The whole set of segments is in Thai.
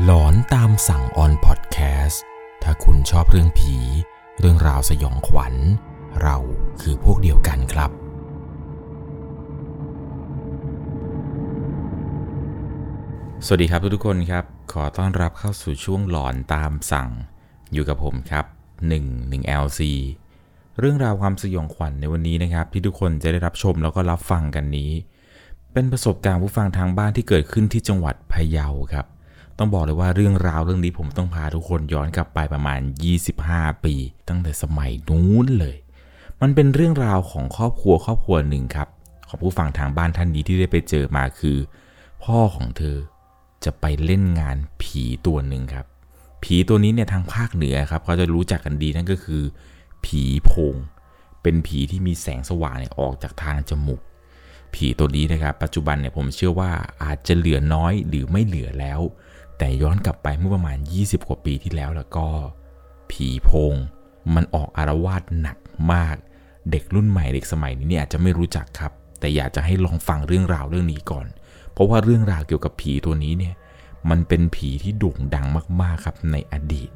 หลอนตามสั่งออนพอดแคสต์ถ้าคุณชอบเรื่องผี เรื่องราวสยองขวัญ เราคือพวกเดียวกันครับ สวัสดีครับทุกๆคนครับ ขอต้อนรับเข้าสู่ช่วงหลอนตามสั่ง อยู่กับผมครับ 1 1 LC เรื่องราวความสยองขวัญในวันนี้นะครับ ที่ทุกคนจะได้รับชมแล้วก็รับฟังกันนี้ เป็นประสบการณ์ผู้ฟังทางบ้านที่เกิดขึ้นที่จังหวัดพะเยาครับ ต้องบอกเลยว่าเรื่องราวเรื่องนี้ผมต้องพาทุกคนย้อนกลับไปประมาณ 25 ปี ตั้งแต่สมัยนู้นเลย มันเป็นเรื่องราวของครอบครัวครอบครัวหนึ่งครับ ของผู้ฟังทางบ้านท่านนี้ที่ได้ไปเจอมาคือ พ่อของเธอจะไปเล่นงานผีตัวหนึ่งครับ ผีตัวนี้เนี่ยทางภาคเหนือครับเขาจะรู้จักกันดีนั่นก็คือ ผีโพง เป็นผีที่มีแสงสว่างเนี่ยออกจากทางจมูกผีตัวนี้นะครับ ปัจจุบันเนี่ยผมเชื่อว่าอาจจะเหลือน้อยหรือไม่เหลือแล้ว แต่ย้อนกลับไปเมื่อประมาณ 20 กว่าปีที่แล้วแล้วก็ ผีโพง มันออกอารวาสหนักมาก เด็กรุ่นใหม่เด็กสมัยนี้เนี่ยอาจจะไม่รู้จักครับ แต่อยากจะให้ลองฟังเรื่องราวเรื่องนี้ก่อน เพราะว่าเรื่องราวเกี่ยวกับผีตัวนี้เนี่ย มันเป็นผีที่โด่งดังมากๆครับในอดีต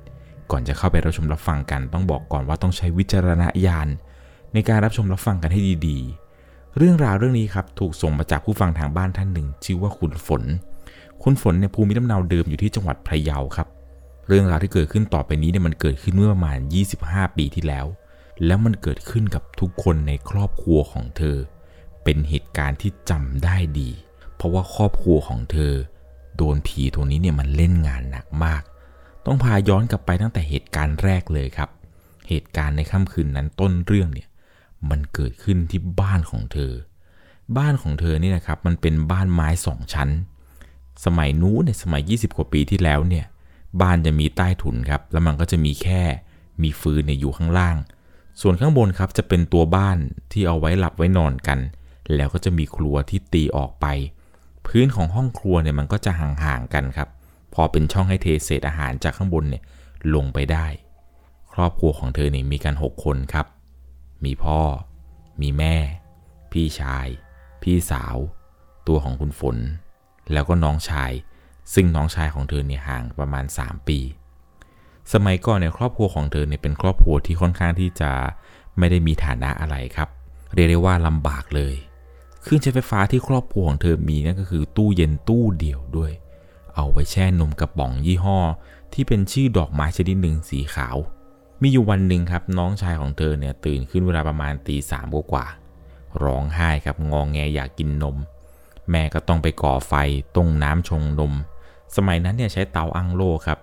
ก่อนจะเข้าไปรับชมรับฟังกัน ต้องบอกก่อนว่าต้องใช้วิจารณญาณในการรับชมรับฟังกันให้ดี ๆ เรื่องราวเรื่องนี้ครับถูกส่งมาจากผู้ฟังทางบ้านท่านหนึ่ง ชื่อว่าคุณฝน คุณฝนเนี่ยภูมิลำเนาเดิมอยู่ที่จังหวัดพะเยาครับ เรื่องราวที่เกิดขึ้นต่อไปนี้เนี่ยมันเกิดขึ้นเมื่อประมาณ 25 ปีที่แล้ว แล้วมันเกิดขึ้นกับทุกคนในครอบครัวของเธอ เป็นเหตุการณ์ที่จำได้ดี เพราะว่าครอบครัวของเธอ โดนผีตัวนี้เนี่ยมันเล่นงานหนักมาก ต้องพาย้อนกลับไปตั้งแต่เหตุการณ์แรกเลยครับ เหตุการณ์ในค่ำคืนนั้นต้นเรื่องเนี่ยมันเกิดขึ้นที่บ้านของเธอ บ้านของเธอนี่นะครับ มันเป็นบ้านไม้สองชั้น สมัยนู้นเนี่ยสมัย 20 กว่าปีที่แล้วเนี่ย บ้านจะมีใต้ถุนครับ แล้วมันก็จะมีแค่มีฟืนเนี่ยอยู่ข้างล่าง ส่วนข้างบนครับจะเป็นตัวบ้านที่เอาไว้หลับไว้นอนกัน แล้วก็จะมีครัวที่ตีออกไป พื้นของห้องครัวเนี่ยมันก็จะห่างๆกันครับ พอเป็นช่องให้เทเศษอาหารจากข้างบนเนี่ยลงไปได้ ครอบครัวของเธอเนี่ยมีกัน 6 คนครับ มีพ่อ มีแม่ พี่ชาย พี่สาว ตัวของคุณฝน แล้วก็น้องชาย ซึ่งน้องชายของเธอเนี่ยห่างประมาณ 3 ปี สมัยก่อนเนี่ยครอบครัวของเธอเนี่ยเป็นครอบครัวที่ค่อนข้างที่จะไม่ได้มีฐานะอะไรครับ เรียกได้ว่าลำบากเลยเครื่องใช้ไฟฟ้าที่ครอบครัวของเธอมีนั่นก็คือตู้เย็นตู้เดียวด้วย เอาไว้แช่นมกระป๋องยี่ห้อ ที่เป็นชื่อดอกไม้ชนิดหนึ่งสีขาว มีอยู่วันหนึ่งครับน้องชายของเธอเนี่ยตื่นขึ้นเวลาประมาณตีสามกว่าร้องไห้ครับงองแงอยากกินนม แม่ก็ต้องไปก่อไฟต้งน้ำชงนม สมัยนั้นเนี่ยใช้เตาอั้งโล่ครับ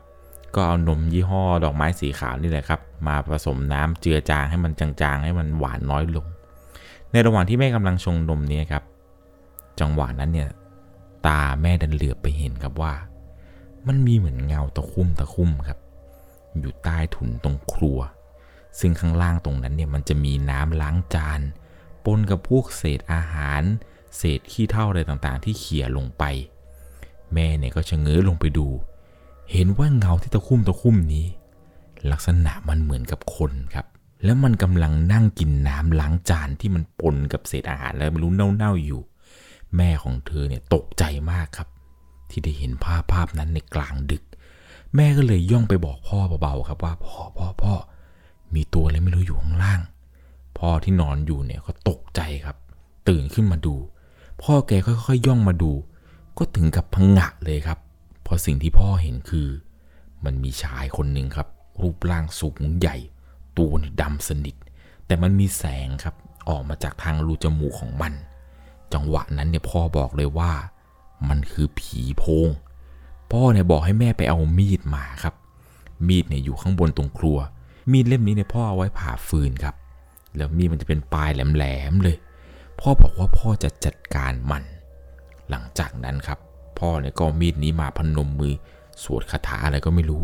ก็เอานมยี่ห้อดอกไม้สีขาวนี่แหละครับ มาผสมน้ำเจือจางให้มันจางๆ ให้มันหวานน้อยลง ในระหว่างที่แม่กำลังชงนมนี้ครับ จังหวะนั้นเนี่ยตาแม่ดันเหลือบไปเห็นครับว่า มันมีเหมือนเงาตะคุ่มตะคุ่มครับ อยู่ใต้ถุนตรงครัว ซึ่งข้างล่างตรงนั้นเนี่ยมันจะมีน้ำล้างจานปนกับพวกเศษอาหาร เศษขี้เท่าอะไรต่างๆ ที่เขี่ยลงไป แม่เนี่ยก็ชะเง้อลงไปดู เห็นว่าเงาที่ตะคุ่มตะคุ่มนี้ ลักษณะมันเหมือนกับคนครับ แล้วมันกำลังนั่งกินน้ำล้างจานที่มันปนกับเศษอาหารแล้วไม่รู้เน่าๆอยู่ แม่ของเธอเนี่ยตกใจมากครับ ที่ได้เห็นภาพภาพนั้นในกลางดึก แม่ก็เลยย่องไปบอกพ่อเบาๆครับว่าพ่อพ่อพ่อมีตัวอะไรไม่รู้อยู่ข้างล่างพ่อที่นอนอยู่เนี่ยก็ตกใจครับ ตื่นขึ้นมาดู พ่อแกค่อยๆย่องมาดู ก็ถึงกับพังงะเลยครับ เพราะสิ่งที่พ่อเห็นคือ มันมีชายคนหนึ่งครับ รูปร่างสูงใหญ่ ตัวดำสนิท แต่มันมีแสงครับ ออกมาจากทางรูจมูกของมัน จังหวะนั้นเนี่ยพ่อบอกเลยว่า มันคือผีโพง พ่อเนี่ยบอกให้แม่ไปเอามีดมาครับ มีดเนี่ยอยู่ข้างบนตรงครัว มีดเล่มนี้เนี่ยพ่อเอาไว้ผ่าฟืนครับ แล้วมีดมันจะเป็นปลายแหลมๆเลย พ่อบอกว่าพ่อจะจัดการมัน หลังจากนั้นครับ พ่อเนี่ยก็มีดนี้มาพนมมือ สวดคาถาอะไรก็ไม่รู้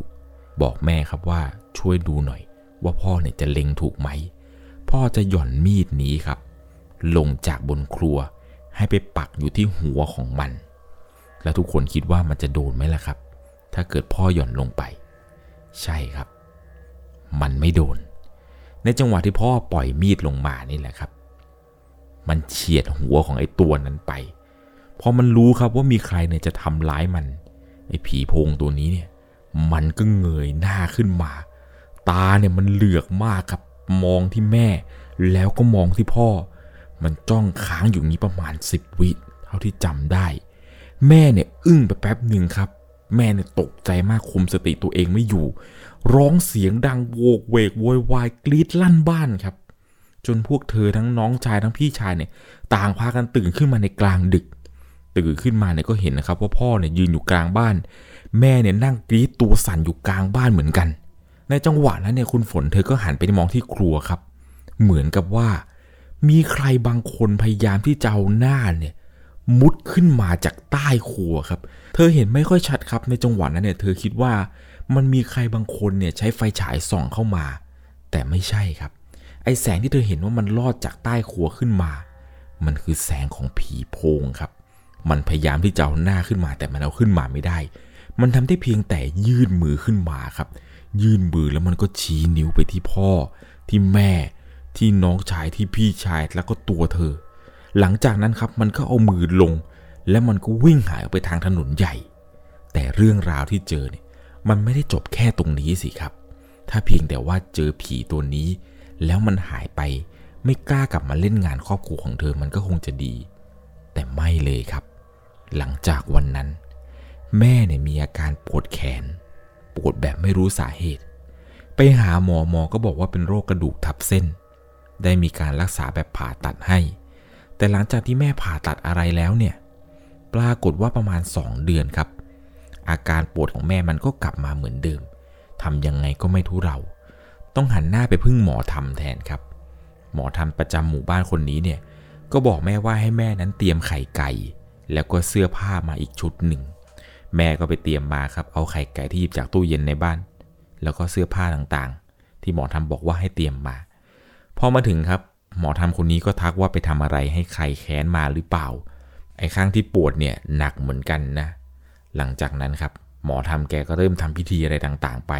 บอกแม่ครับว่าช่วยดูหน่อย ว่าพ่อเนี่ยจะเล็งถูกไหม พ่อจะหย่อนมีดนี้ครับ ลงจากบนครัว ให้ไปปักอยู่ที่หัวของมัน แล้วทุกคนคิดว่ามันจะโดนไหมล่ะครับ ถ้าเกิดพ่อหย่อนลงไป ใช่ครับ มันไม่โดน ในจังหวะที่พ่อปล่อยมีดลงมานี่แหละครับ มันเฉียดหัวของไอ้ตัวนั้นไป พอมันรู้ครับว่ามีใครเนี่ยจะทำร้ายมัน ไอ้ผีโพงตัวนี้เนี่ย มันก็เงยหน้าขึ้นมา ตาเนี่ยมันเหลือกมากครับ มองที่แม่ แล้วก็มองที่พ่อ มันจ้องค้างอยู่นี้ประมาณสิบวิเท่าที่จำได้ แม่เนี่ยอึ้งไปแป๊บหนึ่งครับ แม่เนี่ยตกใจมากคุมสติตัวเองไม่อยู่ ร้องเสียงดังโวกเวกโวยวายกรีดลั่นบ้านครับ จนพวกเธอทั้งน้องชายทั้งพี่ชายเนี่ย ต่างพากันตื่นขึ้นมาในกลางดึก ตื่นขึ้นมาเนี่ยก็เห็นนะครับว่าพ่อเนี่ยยืนอยู่กลางบ้าน แม่เนี่ยนั่งกรี๊ดตัวสั่นอยู่กลางบ้านเหมือนกัน ในจังหวะนั้นเนี่ยคุณฝนเธอก็หันไปมองที่ครัวครับ เหมือนกับว่า มีใครบางคนพยายามที่จะเอาหน้าเนี่ยมุดขึ้นมาจากใต้ครัวครับ เธอเห็นไม่ค่อยชัดครับในจังหวะนั้นเนี่ย เธอคิดว่ามันมีใครบางคนเนี่ยใช้ไฟฉายส่องเข้ามา แต่ไม่ใช่ครับ ไอแสงที่เธอเห็นว่ามันลอดจากใต้ครัวขึ้นมา มันคือแสงของผีโพงครับ มันพยายามที่จะเอาหน้าขึ้นมาแต่มันเอาขึ้นมาไม่ได้ มันทำได้เพียงแต่ยื่นมือขึ้นมาครับ ยื่นมือแล้วมันก็ชี้นิ้วไปที่พ่อ ที่แม่ ที่น้องชายที่พี่ชายแล้วก็ตัวเธอ หลังจากนั้นครับมันก็เอามือลง และมันก็วิ่งหายออกไปทางถนนใหญ่ แต่เรื่องราวที่เจอเนี่ยมันไม่ได้จบแค่ตรงนี้สิครับ ถ้าเพียงแต่ว่าเจอผีตัวนี้ แล้วมันหายไปไม่กล้ากลับมาเล่นงานครอบครัวของเธอมันก็คงจะดี แต่ไม่เลยครับ หลังจากวันนั้น แม่เนี่ยมีอาการปวดแขน ปวดแบบไม่รู้สาเหตุ ไปหาหมอหมอก็บอกว่าเป็นโรคกระดูกทับเส้น ได้มีการรักษาแบบผ่าตัดให้ แต่หลังจากที่แม่ผ่าตัดอะไรแล้วเนี่ย ปรากฏว่าประมาณ 2 เดือนครับ อาการปวดของแม่มันก็กลับมาเหมือนเดิมทำยังไงก็ไม่ทุเรา ต้องหันหน้าไปพึ่งหมอทำแทนครับ หมอทำประจำหมู่บ้านคนนี้เนี่ยก็บอกแม่ว่าให้แม่นั้นเตรียมไข่ไก่ แล้วก็เสื้อผ้ามาอีกชุดหนึ่ง แม่ก็ไปเตรียมมาครับ เอาไข่ไก่ที่หยิบจากตู้เย็นในบ้าน แล้วก็เสื้อผ้าต่างๆ ที่หมอทำบอกว่าให้เตรียมมา พอมาถึงครับ หมอทำคนนี้ก็ทักว่าไปทำอะไรให้ใครแค้นมาหรือเปล่า ไอ้ข้างที่ปวดเนี่ยหนักเหมือนกันนะ หลังจากนั้นครับ หมอทำแกก็เริ่มทำพิธีอะไรต่างๆ ไป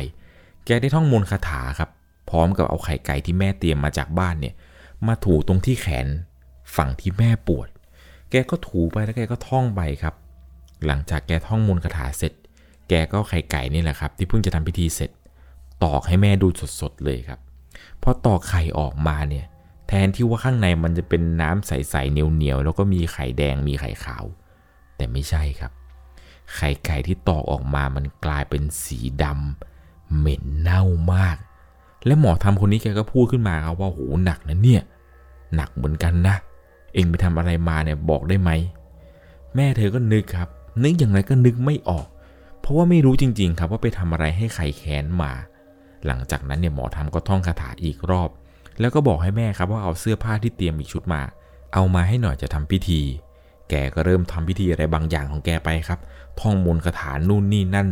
แกได้ท่องมนต์คาถาครับ พร้อมกับเอาไข่ไก่ที่แม่เตรียมมาจากบ้านเนี่ย มาถูตรงที่แขนฝั่งที่แม่ปวด แกก็ถูไปแล้วแกก็ท่องไปครับ หลังจากแกท่องมนต์คาถาเสร็จ แกก็ไข่ไก่นี่แหละครับ ที่เพิ่งจะทำพิธีเสร็จ ตอกให้แม่ดูสดๆเลยครับพอตอกไข่ออกมาเนี่ย แทนที่ว่าข้างในมันจะเป็นน้ำใสๆเหนียวๆแล้วก็มีไข่แดงมีไข่ขาว แต่ไม่ใช่ครับ ไข่ไก่ที่ตอกออกมามันกลายเป็นสีดำเหม็นเน่ามาก และหมอทำคนนี้แกก็พูดขึ้นมาครับว่าโหหนักนะเนี่ย หนักเหมือนกันนะ เองไปทำอะไรมาเนี่ยบอกได้ไหม แม่เธอก็นึกครับ นึกอย่างไรก็นึกไม่ออก เพราะว่าไม่รู้จริง ๆ ครับว่าไปทำอะไรให้ใครแค้นมา หลังจากนั้นเนี่ยหมอทำก็ท่องคาถาอีกรอบ แล้วก็บอกให้แม่ครับว่าเอาเสื้อผ้าที่เตรียมอีกชุดมา เอามาให้หน่อยจะทำพิธี แกก็เริ่มทำพิธีอะไรบางอย่างของแกไปครับ ท่องมนต์คาถานู่นนี่นั่น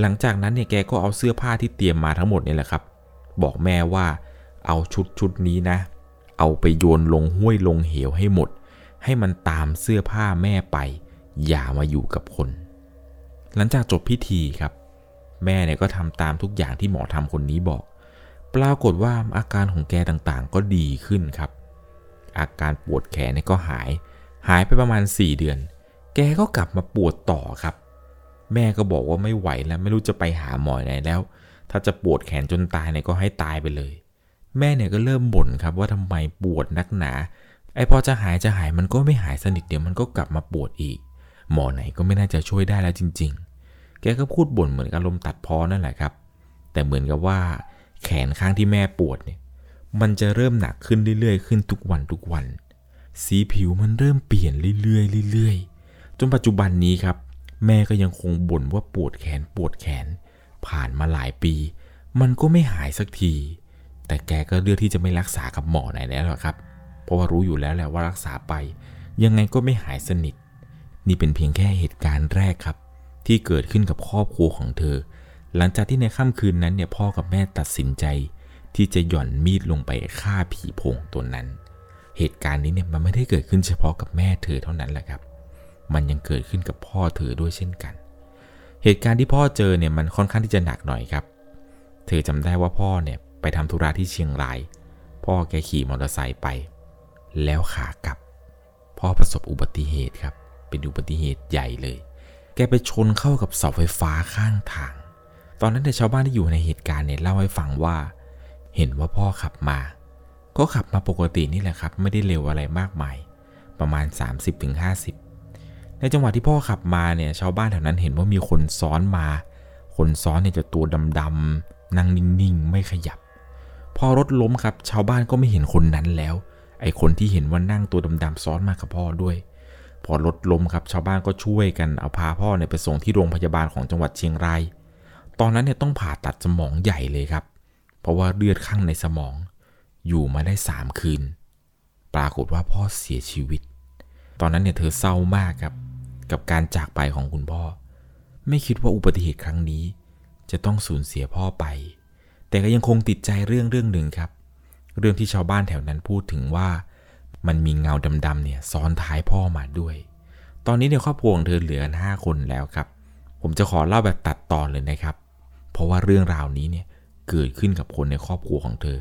หลังจากนั้นเนี่ยแกก็เอาเสื้อผ้าที่เตรียมมาทั้งหมดนี่แหละครับ บอกแม่ว่าเอาชุดชุดนี้นะ เอาไปโยนลงห้วยลงเหวให้หมด ให้มันตามเสื้อผ้าแม่ไป อย่ามาอยู่กับคน หลังจากจบพิธีครับ แม่เนี่ยก็ทำตามทุกอย่างที่หมอทำคนนี้บอก ปรากฏว่าอาการของแกต่างๆ ก็ดีขึ้นครับ อาการปวดแขนเนี่ยก็หาย หายไปประมาณ 4 เดือน แกก็กลับมาปวดต่อครับ แม่ก็บอกว่าไม่ไหวแล้วไม่รู้จะไปหาหมอไหนแล้ว ถ้าจะปวดแขนจนตายเนี่ยก็ให้ตายไปเลย แม่เนี่ยก็เริ่มบ่นครับว่าทำไมปวดนักหนา ไอ้พอจะหายจะหายมันก็ไม่หายสนิทเดี๋ยวมันก็กลับมาปวดอีก หมอไหนก็ไม่น่าจะช่วยได้แล้วจริง ๆ แกก็พูดบ่นเหมือนกับลมตัดพอนั่นแหละครับ แต่เหมือนกับว่า แขนข้างที่แม่ปวดเนี่ย มันจะเริ่มหนักขึ้นเรื่อยๆ ขึ้นทุกวันทุกวัน สีผิวมันเริ่มเปลี่ยนเรื่อยๆเรื่อยๆจนปัจจุบันนี้ครับ แม่ก็ยังคงบ่นว่าปวดแขนปวดแขน ผ่านมาหลายปี มันก็ไม่หายสักที แต่แกก็เลือกที่จะไม่รักษากับหมอไหนแล้วครับ เพราะว่ารู้อยู่แล้วแหละว่ารักษาไป ยังไงก็ไม่หายสนิท นี่เป็นเพียงแค่เหตุการณ์แรกครับ ที่เกิดขึ้นกับครอบครัวของเธอ หลังจากที่ในค่ำคืนนั้นเนี่ยพ่อกับแม่ตัดสินใจ ที่จะหย่อนมีดลงไปฆ่าผีโพงตัวนั้น เหตุการณ์นี้เนี่ยมันไม่ได้เกิดขึ้นเฉพาะกับแม่เธอเท่านั้นแหละครับ มันยังเกิดขึ้นกับพ่อเธอด้วยเช่นกัน เหตุการณ์ที่พ่อเจอเนี่ยมันค่อนข้างที่จะหนักหน่อยครับ เธอจำได้ว่าพ่อเนี่ยไปทำธุระที่เชียงราย พ่อแกขี่มอเตอร์ไซค์ไป แล้วขากลับ พ่อประสบอุบัติเหตุครับ เป็นอุบัติเหตุใหญ่เลย แกไปชนเข้ากับเสาไฟฟ้าข้างทาง ตอนนั้นเนี่ชาวบ้านที่อยู่ในเหตุการณ์เนี่ยเล่าให้ฟังว่า เห็นว่าพ่อขับมา ก็ขับมาปกตินี่แหละครับ ไม่ได้เร็วอะไรมากมาย ประมาณ 30-50 ในจังหวะที่พ่อขับมาเนี่ยชาวบ้านแถวนั้นเห็นว่ามีคนซ้อนมา คนซ้อนเนี่ยจะตัวดำๆนั่งนิ่งๆ ไม่ขยับ พอรถล้มครับ ชาวบ้านก็ไม่เห็นคนนั้นแล้ว ไอ้คนที่เห็นว่านั่งตัวดำๆซ้อนมากับพ่อด้วย พอรถล้มครับ ชาวบ้านก็ช่วยกันเอาพาพ่อเนี่ยไปส่งที่โรงพยาบาลของจังหวัดเชียงราย ตอนนั้นเนี่ยต้องผ่าตัดสมองใหญ่เลยครับ เพราะว่าเลือดข้างในสมอง อยู่มาได้สามคืน ปรากฏว่าพ่อเสียชีวิต ตอนนั้นเนี่ยเธอเศร้ามากครับ กับการจากไปของคุณพ่อ ไม่คิดว่าอุบัติเหตุครั้งนี้ จะต้องสูญเสียพ่อไป แต่ก็ยังคงติดใจเรื่องเรื่องหนึ่งครับ เรื่องที่ชาวบ้านแถวนั้นพูดถึงว่า มันมีเงาดำๆเนี่ยซ้อนท้ายพ่อมาด้วย ตอนนี้ในครอบครัวของเธอเหลือกันห้าคนแล้วครับ ผมจะขอเล่าแบบตัดตอนเลยนะครับ เพราะว่าเรื่องราวนี้เนี่ยเกิดขึ้นกับคนในครอบครัวของเธอ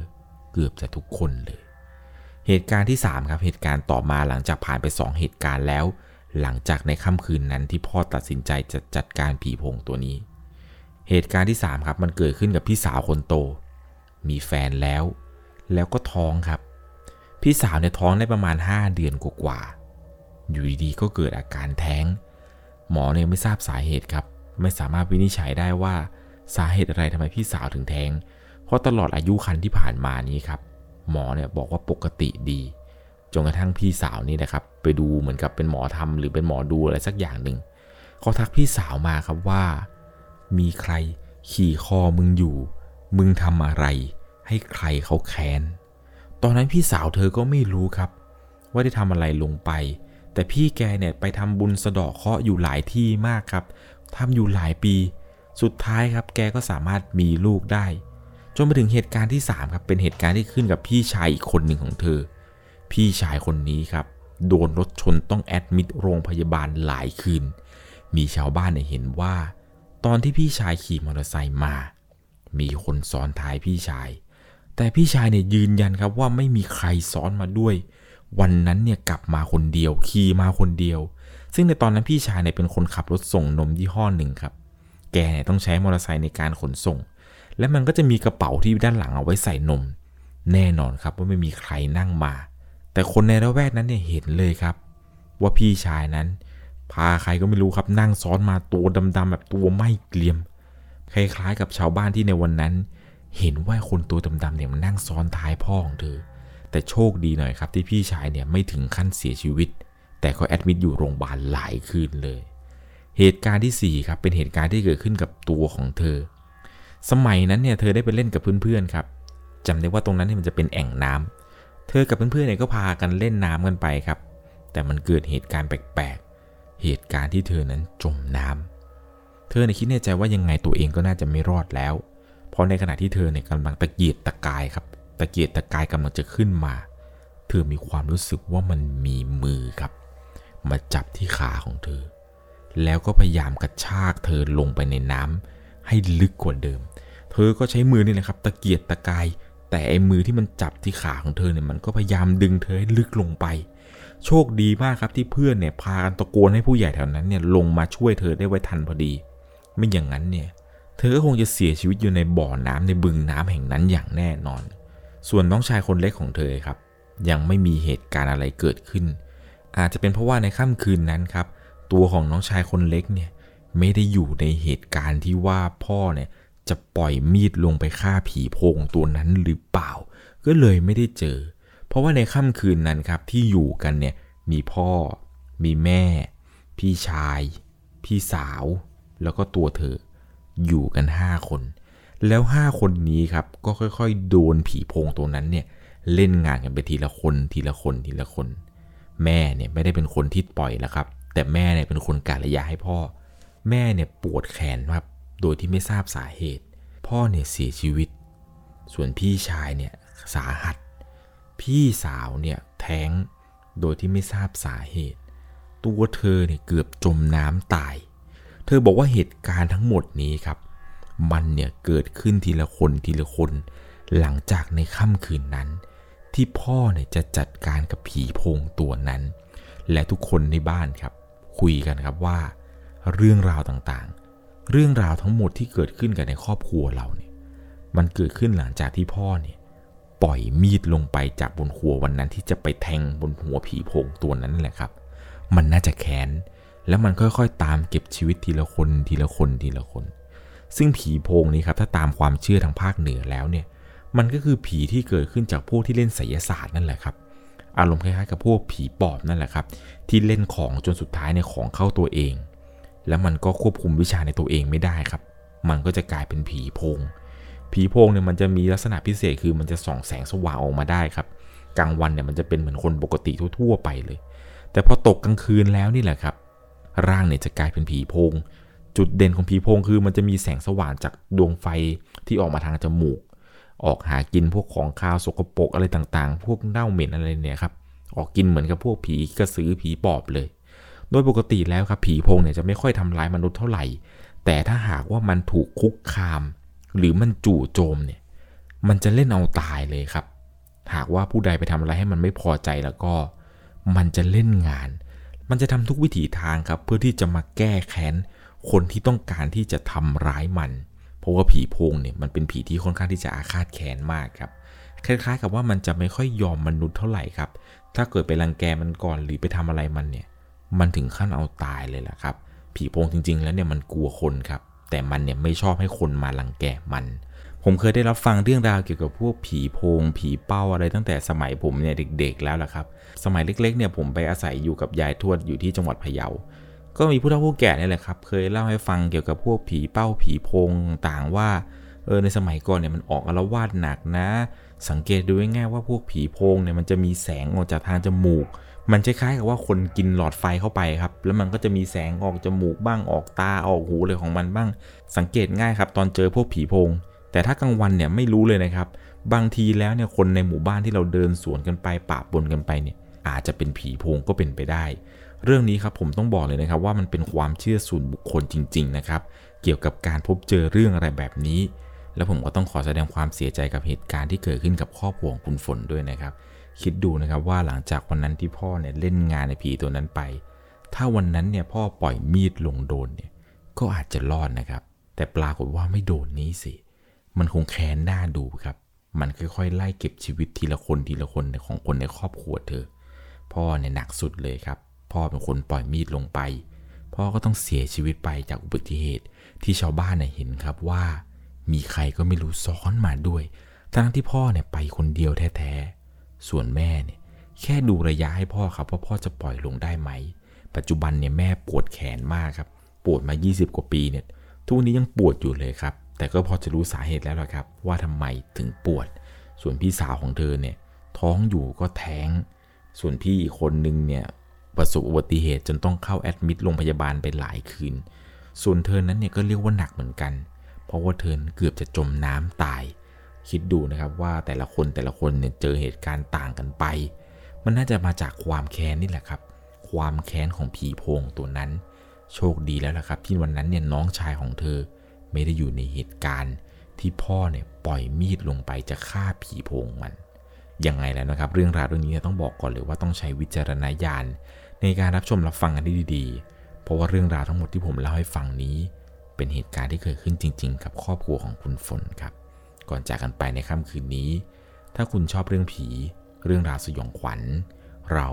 เกือบจะทุกคนเลย เหตุการณ์ที่ 3 ครับ เหตุการณ์ต่อมาหลังจากผ่านไป 2 เหตุการณ์แล้ว หลังจากในค่ำคืนนั้นที่พ่อตัดสินใจจะจัดการผีโพงตัวนี้ เหตุการณ์ที่ 3 ครับ มันเกิดขึ้นกับพี่สาวคนโต มีแฟนแล้ว แล้วก็ท้องครับ พี่สาวเนี่ยท้องได้ประมาณ 5 เดือนกว่าๆอยู่ดีๆก็เกิดอาการแท้ง หมอเนี่ยไม่ทราบสาเหตุครับ ไม่สามารถวินิจฉัยได้ว่าสาเหตุอะไรทำไมพี่สาวถึงแท้ง เพราะตลอดอายุคันที่ผ่านมานี้ครับ หมอเนี่ยบอกว่าปกติดี จนกระทั่งพี่สาวนี่นะครับ ไปดูเหมือนกับเป็นหมอทำหรือเป็นหมอดูอะไรสักอย่างหนึ่งเขาทักพี่สาวมาครับว่า มีใครขี่คอมึงอยู่ มึงทำอะไร ให้ใครเขาแค้น ตอนนั้นพี่สาวเธอก็ไม่รู้ครับ ว่าได้ทำอะไรลงไป แต่พี่แกเนี่ยไปทำบุญสะดาะเคราะห์อยู่หลายที่มากครับทำอยู่หลายปี สุดท้ายครับ แกก็สามารถมีลูกได้ จนมาถึงเหตุการณ์ที่ 3 ครับ เป็นเหตุการณ์ที่ขึ้นกับพี่ชายอีกคนหนึ่งของเธอ พี่ชายคนนี้ครับ โดนรถชนต้องแอดมิดโรงพยาบาลหลายคืน มีชาวบ้านเห็นว่า ตอนที่พี่ชายขี่มอเตอร์ไซค์มา มีคนซ้อนท้ายพี่ชาย แต่พี่ชายเนี่ยยืนยันครับว่าไม่มีใครซ้อนมาด้วย วันนั้นเนี่ยกลับมาคนเดียวขี่มาคนเดียว ซึ่งในตอนนั้นพี่ชายเนี่ยเป็นคนขับรถส่งนมยี่ห้อหนึ่งครับ แกเนี่ยต้องใช้มอเตอร์ไซค์ในการขนส่ง และมันก็จะมีกระเป๋าที่ด้านหลังเอาไว้ใส่นม แน่นอนครับว่าไม่มีใครนั่งมา แต่คนในระแวกนั้นเนี่ยเห็นเลยครับ ว่าพี่ชายนั้น พาใครก็ไม่รู้ครับนั่งซ้อนมาตัวดำๆแบบตัวไม่เกลียม คล้ายๆกับชาวบ้านที่ในวันนั้น เห็นว่าคนตัวดำๆเนี่ยมันนั่งซ้อนท้ายพ่อของเธอ แต่โชคดีหน่อยครับที่พี่ชายเนี่ยไม่ถึงขั้นเสียชีวิต แต่ก็แอดมิดอยู่โรงพยาบาลหลายคืนเลย เหตุการณ์ที่4ครับเป็นเหตุการณ์ที่เกิดขึ้นกับตัวของเธอ สมัยนั้นเนี่ยเธอได้ไปเล่นกับเพื่อนๆครับจำได้ว่าตรงนั้นเนี่ยมันจะเป็นแอ่งน้ำ เธอกับเพื่อนๆเนี่ยก็พากันเล่นน้ำกันไปครับ แต่มันเกิดเหตุการณ์แปลกๆ เหตุการณ์ที่เธอนั้นจมน้ำเธอเนี่ยคิดในใจว่ายังไงตัวเองก็น่าจะไม่รอดแล้ว เพราะในขณะที่เธอเนี่ยกำลังตะเกียกตะกายครับ ตะเกียกตะกายกำลังจะขึ้นมา เธอมีความรู้สึกว่ามันมีมือครับ มาจับที่ขาของเธอ แล้วก็พยายามกระชากเธอลงไปในน้ำให้ลึกกว่าเดิม เธอก็ใช้มือนี่แหละครับ ตะเกียกตะกาย แต่ไอ้มือที่มันจับที่ขาของเธอเนี่ยมันก็พยายามดึงเธอให้ลึกลงไป โชคดีมากครับที่เพื่อนเนี่ยพากันตะโกนให้ผู้ใหญ่แถวนั้นเนี่ยลงมาช่วยเธอได้ไว้ทันพอดี ไม่อย่างนั้นเนี่ยเธอก็คงจะเสียชีวิตอยู่ในบ่อน้ำในบึงน้ำแห่งนั้นอย่างแน่นอน ส่วนน้องชายคนเล็กของเธอครับ ยังไม่มีเหตุการณ์อะไรเกิดขึ้น อาจจะเป็นเพราะว่าในค่ำคืนนั้นครับ ตัวของน้องชายคนเล็กเนี่ยไม่ได้อยู่ในเหตุการณ์ที่ว่าพ่อเนี่ย จะปล่อยมีดลงไปฆ่าผีโพงตัวนั้นหรือเปล่า ก็เลยไม่ได้เจอ เพราะว่าในค่ำคืนนั้นครับที่อยู่กันเนี่ยมีพ่อ มีแม่ พี่ชาย พี่สาว แล้วก็ตัวเธอ อยู่กัน 5 คน แล้ว 5 คนนี้ครับก็ค่อยๆ โดนผีโพงตัวนั้นเนี่ยเล่นงานกันไปทีละคนทีละคนทีละคน แม่เนี่ยไม่ได้เป็นคนที่ปล่อยแล้วครับ แต่แม่เนี่ยเป็นคนการะยาให้พ่อ แม่เนี่ยปวดแขนครับ โดยที่ไม่ทราบสาเหตุ พ่อเนี่ยเสียชีวิต ส่วนพี่ชายเนี่ยสาหัส พี่สาวเนี่ยแท้งโดยที่ไม่ทราบสาเหตุ ตัวเธอเนี่ยเกือบจมน้ำตาย เธอบอกว่าเหตุการณ์ทั้งหมดนี้ครับ มันเนี่ยเกิดขึ้นทีละคนทีละคน หลังจากในค่ำคืนนั้น ที่พ่อเนี่ยจะจัดการกับผีโพงตัวนั้น และทุกคนในบ้านครับ คุยกันครับว่า เรื่องราวต่างๆ เรื่องราวทั้งหมดที่เกิดขึ้นกันในครอบครัวเราเนี่ย มันเกิดขึ้นหลังจากที่พ่อเนี่ย ปล่อยมีดลงไปจากบนหัววันนั้นที่จะไปแทงบนหัวผีโพงตัวนั้นแหละครับ มันน่าจะแค้น แล้วมันค่อยๆ ตามเก็บชีวิตทีละคนทีละคนทีละคน ซึ่งผีโพงนี้ครับถ้าตามความเชื่อทางภาคเหนือแล้วเนี่ย มันก็คือผีที่เกิดขึ้นจากพวกที่เล่นไสยศาสตร์นั่นแหละครับอารมณ์คล้ายๆกับพวกผีปอบนั่นแหละครับ ที่เล่นของจนสุดท้ายในของเข้าตัวเอง แล้วมันก็ควบคุมวิชาในตัวเองไม่ได้ครับ มันก็จะกลายเป็นผีโพง ผีโพงเนี่ยมันจะมีลักษณะพิเศษคือมันจะส่องแสงสว่างออกมาได้ครับ กลางวันเนี่ยมันจะเป็นเหมือนคนปกติทั่ว ๆ ไปเลย แต่พอตกกลางคืนแล้วนี่แหละครับ ร่างเนี่ยจะกลายเป็นผีโพง จุดเด่นของผีโพงคือมันจะมีแสงสว่างจากดวงไฟที่ออกมาทางจมูก ออกหากินพวกของคาวสกปรกอะไรต่างๆ พวกเน่าเหม็นอะไรเนี่ยครับ ออกกินเหมือนกับพวกผีกระสือผีปอบเลย โดยปกติแล้วครับผีโพงเนี่ยจะไม่ค่อยทำร้ายมนุษย์เท่าไหร่ แต่ถ้าหากว่ามันถูกคุกคาม หรือมันจู่โจมเนี่ย มันจะเล่นเอาตายเลยครับ หากว่าผู้ใดไปทำอะไรให้มันไม่พอใจแล้วก็ มันจะเล่นงาน มันจะทำทุกวิถีทางครับ เพื่อที่จะมาแก้แค้นคนที่ต้องการที่จะทำร้ายมัน เพราะว่าผีโพงเนี่ยมันเป็นผีที่ค่อนข้างที่จะอาฆาตแค้นมากครับ คล้ายๆ กับว่ามันจะไม่ค่อยยอมมนุษย์เท่าไหร่ครับ ถ้าเกิดไปรังแกมันก่อนหรือไปทำอะไรมันเนี่ย มันถึงขั้นเอาตายเลยแหละครับ ผีโพงจริง ๆ แล้วเนี่ยมันกลัวคนครับ แต่มันเนี่ยไม่ชอบให้คนมารังแกมัน ผมเคยได้รับฟังเรื่องราวเกี่ยวกับพวกผีโพง ผีเป้าอะไรตั้งแต่สมัยผมเนี่ยเด็ก ๆ แล้วล่ะครับ สมัยเล็กๆเนี่ยผมไปอาศัยอยู่กับยายทวดอยู่ที่จังหวัดพะเยา ก็มีผู้เฒ่าผู้แก่นี่แหละครับ เคยเล่าให้ฟังเกี่ยวกับพวกผีเป้าผีโพงต่างว่าเออในสมัยก่อนเนี่ยมันออกอารวาสหนักนะ สังเกตดูง่ายๆว่าพวกผีโพงเนี่ยมันจะมีแสงออกจากทางจมูก มันคล้ายๆกับว่าคนกินหลอดไฟเข้าไปครับ แล้วมันก็จะมีแสงออกจมูกบ้างออกตาออกหูเลยของมันบ้าง สังเกตง่ายครับ ตอนเจอพวกผีโพง แต่ถ้ากลางวันเนี่ยไม่รู้เลยนะครับ บางทีแล้วเนี่ยคนในหมู่บ้านที่เราเดินสวนกันไปปะปนกันไปเนี่ย อาจจะเป็นผีโพงก็เป็นไปได้ เรื่องนี้ครับผมต้องบอกเลยนะครับ ว่ามันเป็นความเชื่อส่วนบุคคลจริง ๆ นะครับ เกี่ยวกับการพบเจอเรื่องอะไรแบบนี้ แล้วผมก็ต้องขอแสดงความเสียใจกับเหตุการณ์ที่เกิดขึ้นกับครอบครัวของคุณฝนด้วยนะครับ คิดดูนะครับว่าหลังจากวันนั้นที่พ่อเนี่ยเล่นงานในผีตัวนั้นไป ถ้าวันนั้นเนี่ยพ่อปล่อยมีดลงโดนเนี่ยก็อาจจะรอดนะครับ แต่ปรากฏว่าไม่โดนนี้สิ มันคงแค้นหน้าดูครับ มันค่อยๆไล่เก็บชีวิตทีละคนทีละคนของคนในครอบครัวเธอ พ่อเนี่ยหนักสุดเลยครับ พ่อเป็นคนปล่อยมีดลงไป พ่อก็ต้องเสียชีวิตไปจากอุบัติเหตุที่ชาวบ้านเนี่ยเห็นครับว่า มีใครก็ไม่รู้ซ้อนมาด้วย ทั้งที่พ่อเนี่ยไปคนเดียวแท้ๆ ส่วนแม่เนี่ยแค่ดูระยะให้พ่อครับว่าพ่อจะปล่อยลงได้ไหม ปัจจุบันเนี่ยแม่ปวดแขนมากครับ ปวดมา 20 กว่าปีเนี่ยทุกวันนี้ยังปวดอยู่เลยครับ แต่ก็พอจะรู้สาเหตุแล้วละครับ ว่าทำไมถึงปวด ส่วนพี่สาวของเธอเนี่ยท้องอยู่ก็แท้ง ส่วนพี่อีกคนนึงเนี่ยประสบอุบัติเหตุจนต้องเข้าแอดมิดโรงพยาบาลไปหลายคืน ส่วนเธอนั้นเนี่ยก็เรียกว่าหนักเหมือนกัน เพราะว่าเธอเกือบจะจมน้ำตาย คิดดูนะครับว่าแต่ละคนแต่ละคนเนี่ยเจอเหตุการณ์ต่างกันไป มันน่าจะมาจากความแค้นนี่แหละครับ ความแค้นของผีโพงตัวนั้น โชคดีแล้วล่ะครับ ที่วันนั้นเนี่ยน้องชายของเธอไม่ได้อยู่ในเหตุการณ์ที่พ่อเนี่ยปล่อยมีดลงไปจะฆ่าผีโพงมันยังไงแล้วนะครับ เรื่องราวเรื่องนี้ต้องบอกก่อนเลยว่าต้องใช้วิจารณญาณในการรับชมรับฟังกันได้ดีๆ เพราะว่าเรื่องราวทั้งหมดที่ผมเล่าให้ฟังนี้ เป็นเหตุการณ์ที่เกิดขึ้นจริง ๆ กับครอบครัวของคุณฝนครับ ก่อนจากกันไปในค่ำคืนนี้ ถ้าคุณชอบเรื่องผี เรื่องราวสยองขวัญ เรา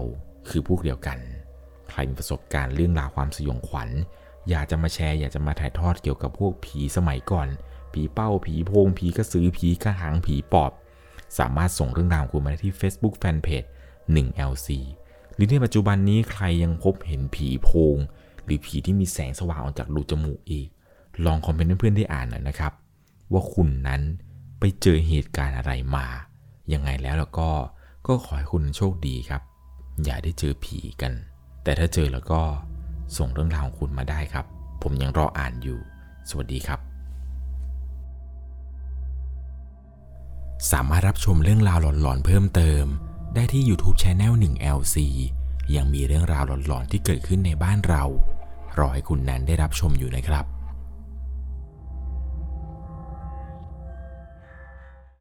คือพวกเดียวกัน ใครมีประสบการณ์เรื่องราวความสยองขวัญ อยากจะมาแชร์อยากจะมาถ่ายทอดเกี่ยวกับพวกผีสมัยก่อน ผีเป้าผีโพงผีกระสือผีกระหังผีปอบ สามารถส่งเรื่องราวคุณมาได้ที่ Facebook Fanpage 1LC หรือในปัจจุบันนี้ใครยังพบเห็นผีโพง หรือผีที่มีแสงสว่างออกจากรูจมูกอีก ลองคอมเมนต์เพื่อนๆได้อ่านหน่อยนะครับ ว่าคุณนั้น ไปเจอเหตุการณ์อะไรมา ยังไงแล้วแล้วก็ก็ขอให้คุณโชคดีครับ อย่าได้เจอผีกัน แต่ถ้าเจอแล้วก็ส่งเรื่องราวของคุณมาได้ครับ ผมยังรออ่านอยู่ สวัสดีครับ สามารถรับชมเรื่องราวหลอนๆเพิ่มเติม ได้ที่ YouTube Channel 1 LC ยังมีเรื่องราวหลอนๆที่เกิดขึ้นในบ้านเรา รอให้คุณนั้นได้รับชมอยู่นะครับ